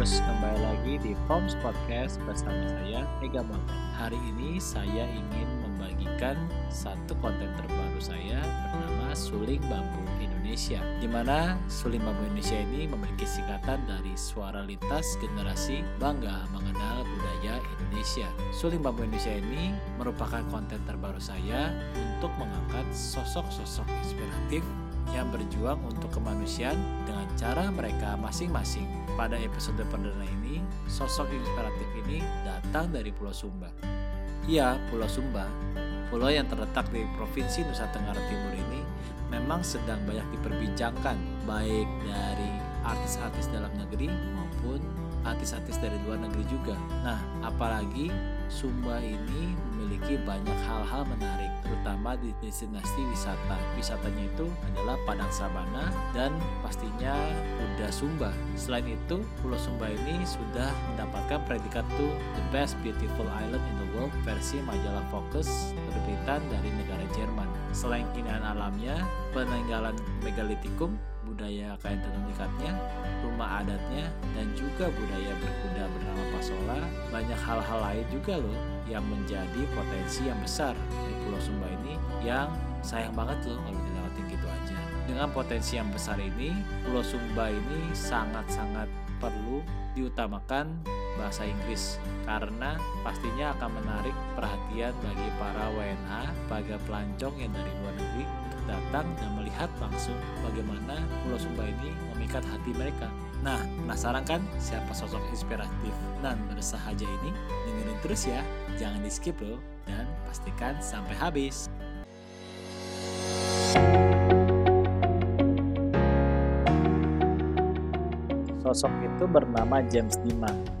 Followers, kembali lagi di Forms Podcast bersama saya Ega Bangga. Hari ini saya ingin membagikan satu konten terbaru saya bernama Suling Bambu Indonesia. Di mana Suling Bambu Indonesia ini memiliki singkatan dari suara lintas generasi bangga mengenal budaya Indonesia. Suling Bambu Indonesia ini merupakan konten terbaru saya untuk mengangkat sosok-sosok inspiratif yang berjuang untuk kemanusiaan dengan cara mereka masing-masing. Pada episode perdana ini, sosok inspiratif ini datang dari Pulau Sumba. Iya, Pulau Sumba, pulau yang terletak di Provinsi Nusa Tenggara Timur ini memang sedang banyak diperbincangkan, baik dari artis-artis dalam negeri maupun artis-artis dari luar negeri juga. Nah, apalagi Sumba ini memiliki banyak hal-hal menarik, terutama di destinasi wisata. Wisatanya itu adalah Padang Sabana dan pastinya Kuda Sumba. Selain itu, Pulau Sumba ini sudah mendapatkan predikat tuh The Best Beautiful Island in the World versi majalah Focus terbitan dari negara Jerman. Selain keindahan alamnya, peninggalan megalitikum, budaya kain tenun ikatnya, rumah adatnya, dan juga budaya berkuda bernama Pasola, banyak hal-hal lain juga loh yang menjadi potensi yang besar di Pulau Sumba ini yang sayang banget loh kalau dilewatin gitu aja. Dengan potensi yang besar ini, Pulau Sumba ini sangat-sangat perlu diutamakan bahasa Inggris karena pastinya akan menarik perhatian bagi para WNA, bagi pelancong yang dari luar negeri datang dan melihat langsung bagaimana Pulau Sumba ini memikat hati mereka. Nah, penasaran kan siapa sosok inspiratif dan bersahaja ini? Dengerin terus ya, jangan di skip loh, dan pastikan sampai habis. Sosok itu bernama James Diman.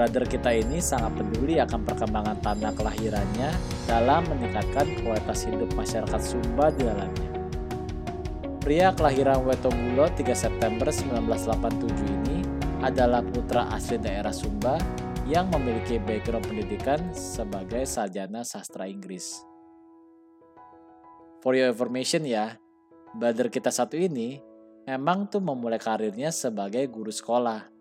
Brother kita ini sangat peduli akan perkembangan tanah kelahirannya dalam meningkatkan kualitas hidup masyarakat Sumba di dalamnya. Pria kelahiran Wetobulo 3 September 1987 ini adalah putra asli daerah Sumba yang memiliki background pendidikan sebagai sarjana sastra Inggris. For your information ya, brother kita satu ini memang tuh memulai karirnya sebagai guru sekolah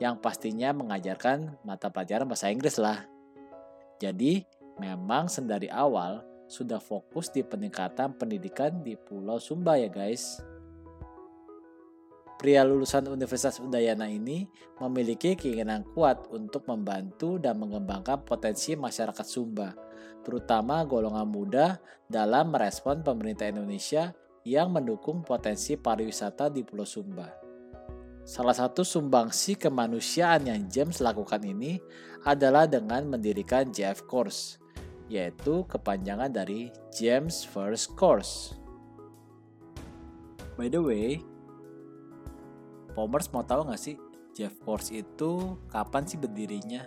yang pastinya mengajarkan mata pelajaran bahasa Inggris lah. Jadi, memang sendari awal sudah fokus di peningkatan pendidikan di Pulau Sumba ya guys. Pria lulusan Universitas Udayana ini memiliki keinginan kuat untuk membantu dan mengembangkan potensi masyarakat Sumba, terutama golongan muda dalam merespon pemerintah Indonesia yang mendukung potensi pariwisata di Pulau Sumba. Salah satu sumbangsi kemanusiaan yang James lakukan ini adalah dengan mendirikan JF Course, yaitu kepanjangan dari James First Course. By the way, Pomers mau tahu nggak sih JF Course itu kapan sih berdirinya?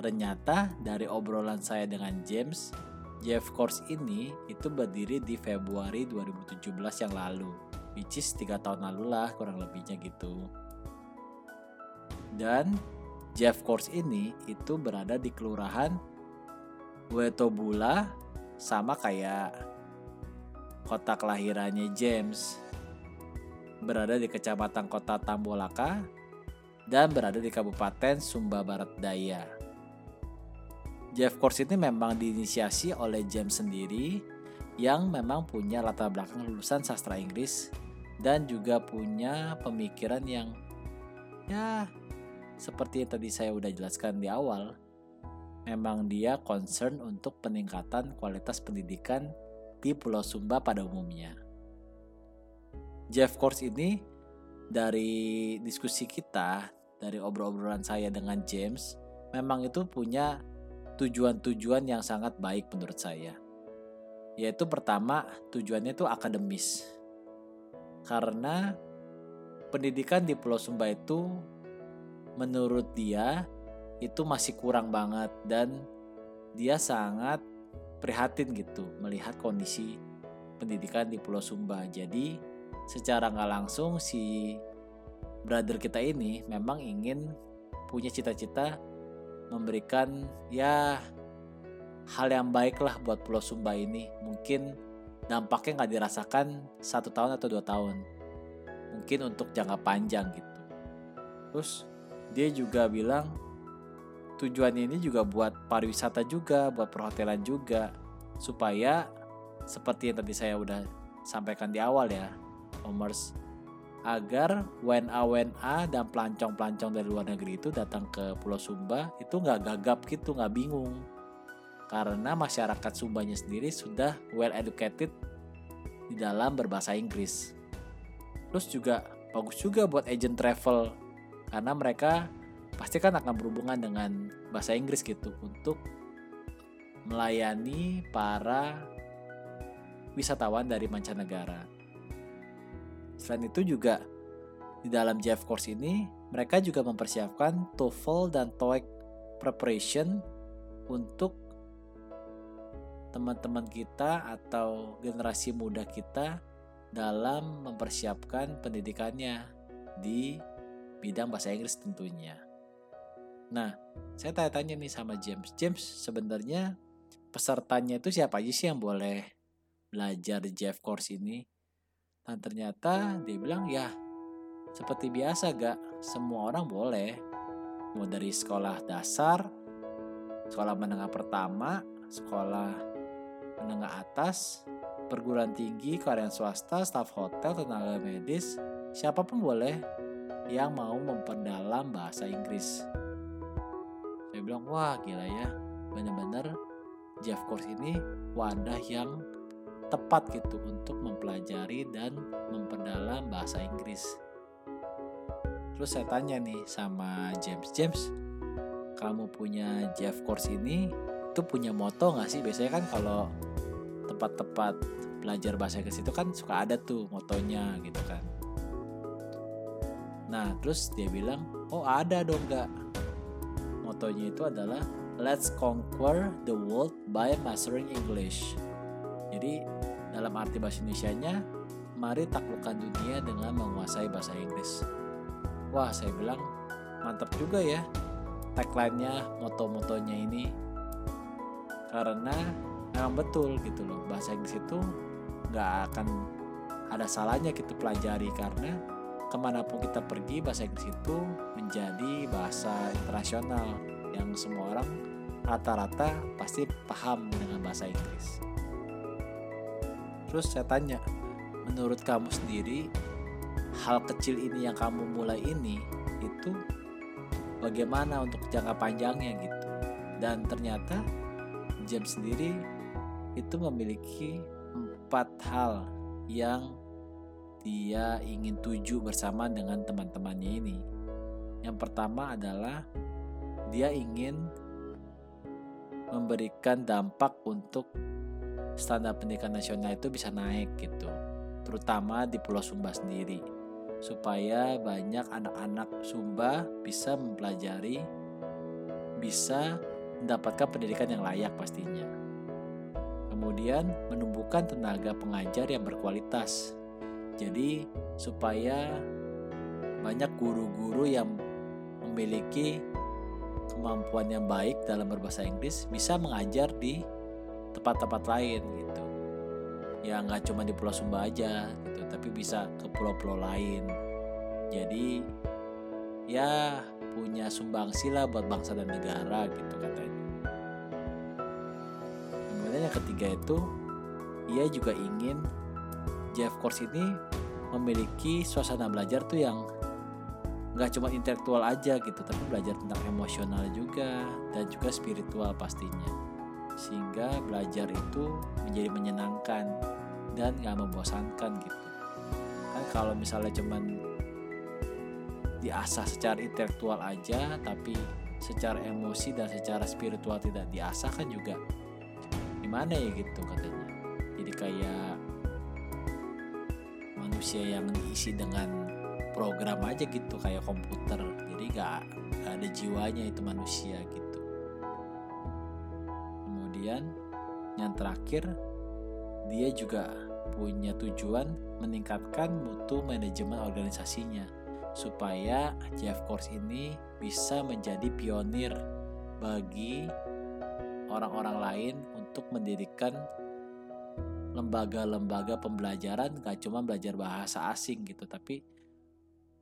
Ternyata dari obrolan saya dengan James, JF Course ini itu berdiri di Februari 2017 yang lalu which is 3 tahun lalu lah kurang lebihnya gitu. Dan Jeff Course ini itu berada di kelurahan Wetobula sama kayak kota kelahirannya James. Berada di kecamatan kota Tambolaka dan berada di Kabupaten Sumba Barat Daya. Jeff Course ini memang diinisiasi oleh James sendiri yang memang punya latar belakang lulusan sastra Inggris dan juga punya pemikiran yang ya seperti tadi saya udah jelaskan di awal memang dia concern untuk peningkatan kualitas pendidikan di Pulau Sumba pada umumnya. Jeff Course ini dari diskusi kita, dari obrol-obrolan saya dengan James, memang itu punya tujuan-tujuan yang sangat baik menurut saya. Yaitu pertama, tujuannya itu akademis karena pendidikan di Pulau Sumba itu menurut dia itu masih kurang banget dan dia sangat prihatin gitu melihat kondisi pendidikan di Pulau Sumba. Jadi secara nggak langsung si brother kita ini memang ingin punya cita-cita memberikan ya hal yang baik lah buat Pulau Sumba ini. Mungkin dampaknya nggak dirasakan satu tahun atau dua tahun mungkin untuk jangka panjang gitu terus dia juga bilang tujuan ini juga buat pariwisata juga, buat perhotelan juga, supaya seperti yang tadi saya udah sampaikan di awal ya, commerce agar WNA-WNA dan pelancong-pelancong dari luar negeri itu datang ke Pulau Sumba itu nggak gagap gitu, nggak bingung. Karena masyarakat Sumbanya sendiri sudah well educated di dalam berbahasa Inggris. Terus juga bagus juga buat agent travel karena mereka pasti kan akan berhubungan dengan bahasa Inggris gitu untuk melayani para wisatawan dari mancanegara. Selain itu juga di dalam JF course ini mereka juga mempersiapkan TOEFL dan TOEIC preparation untuk teman-teman kita atau generasi muda kita dalam mempersiapkan pendidikannya di bidang bahasa Inggris tentunya. Nah, saya tanya-tanya nih sama James. James, sebenarnya pesertanya itu siapa aja sih yang boleh belajar di JF course ini? Dan ternyata dia bilang ya seperti biasa gak semua orang boleh mau dari sekolah dasar, sekolah menengah pertama, sekolah menengah atas, perguruan tinggi, karyawan swasta, staf hotel, tenaga medis, siapa pun boleh yang mau memperdalam bahasa Inggris. Saya bilang, wah gila ya, bener-bener Jeff Course ini wadah yang tepat gitu untuk mempelajari dan memperdalam bahasa Inggris. Terus saya tanya nih sama James, James, kamu punya Jeff Course ini itu punya moto nggak sih? Biasanya kan kalau tempat-tempat belajar bahasa Inggris itu kan suka ada tuh motonya gitu kan. Nah terus dia bilang, oh ada dong nggak? Motonya itu adalah Let's conquer the world by mastering English. Jadi dalam arti bahasa Indonesia-nya, mari taklukkan dunia dengan menguasai bahasa Inggris. Wah, saya bilang mantap juga ya tagline-nya, moto-motonya ini. Karena memang betul gitu loh, bahasa Inggris itu nggak akan ada salahnya kita pelajari karena ke mana pun kita pergi bahasa Inggris itu menjadi bahasa internasional yang semua orang rata-rata pasti paham dengan bahasa Inggris. Terus saya tanya, menurut kamu sendiri hal kecil ini yang kamu mulai ini itu bagaimana untuk jangka panjangnya gitu. Dan ternyata James sendiri itu memiliki empat hal yang dia ingin tuju bersama dengan teman-temannya ini. Yang pertama adalah dia ingin memberikan dampak untuk standar pendidikan nasional itu bisa naik gitu terutama di Pulau Sumba sendiri supaya banyak anak-anak Sumba bisa mempelajari bisa mendapatkan pendidikan yang layak pastinya. Kemudian menumbuhkan tenaga pengajar yang berkualitas. Jadi supaya banyak guru-guru yang memiliki kemampuan yang baik dalam berbahasa Inggris bisa mengajar di tempat-tempat lain gitu. Ya nggak cuma di Pulau Sumba aja gitu tapi bisa ke pulau-pulau lain. Jadi ya punya sumbangsi lah buat bangsa dan negara gitu katanya. Kemudian yang ketiga itu ia juga ingin Jeff Course ini memiliki suasana belajar tuh yang nggak cuma intelektual aja gitu tapi belajar tentang emosional juga dan juga spiritual pastinya. Sehingga belajar itu menjadi menyenangkan dan gak membosankan gitu. Kan kalau misalnya cuman diasah secara intelektual aja tapi secara emosi dan secara spiritual tidak diasah kan juga gimana ya gitu katanya. Jadi kayak manusia yang diisi dengan program aja gitu kayak komputer. Jadi gak, gak ada jiwanya itu manusia gitu. Kemudian yang terakhir dia juga punya tujuan meningkatkan mutu manajemen organisasinya supaya JF Course ini bisa menjadi pionir bagi orang-orang lain untuk mendirikan lembaga-lembaga pembelajaran gak cuma belajar bahasa asing gitu tapi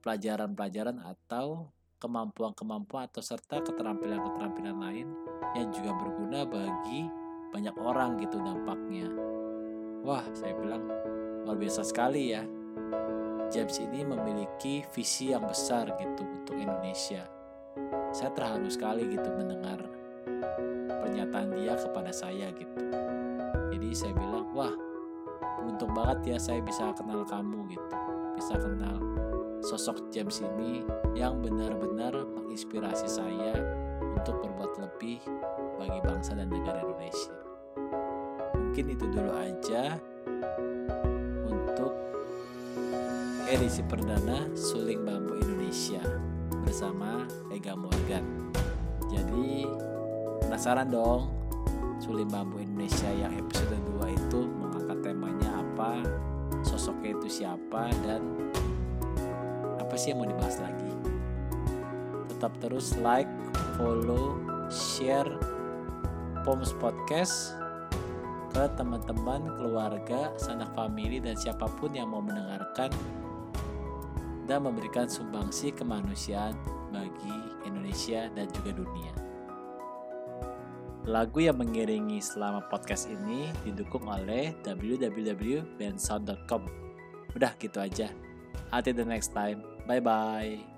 pelajaran-pelajaran atau kemampuan-kemampuan atau serta keterampilan-keterampilan lain yang juga berguna bagi banyak orang gitu dampaknya. Wah, saya bilang luar biasa sekali ya. James ini memiliki visi yang besar gitu untuk Indonesia. Saya terharu sekali gitu mendengar pernyataan dia kepada saya gitu. Jadi saya bilang, wah beruntung banget ya saya bisa kenal kamu gitu. Bisa kenal sosok James ini yang benar-benar menginspirasi saya untuk berbuat lebih bagi bangsa dan negara Indonesia. Mungkin itu dulu aja edisi perdana Suling Bambu Indonesia bersama Ega Morgan. Jadi penasaran dong Suling Bambu Indonesia yang episode 2 itu mengangkat temanya apa, sosoknya itu siapa dan apa sih yang mau dibahas lagi tetap terus like follow share Poms Podcast ke teman-teman, keluarga, sanak famili dan siapa pun yang mau mendengarkan dan memberikan sumbangsi kemanusiaan bagi Indonesia dan juga dunia. Lagu yang mengiringi selama podcast ini didukung oleh www.bandsound.com. Udah gitu aja. Until the next time. Bye bye.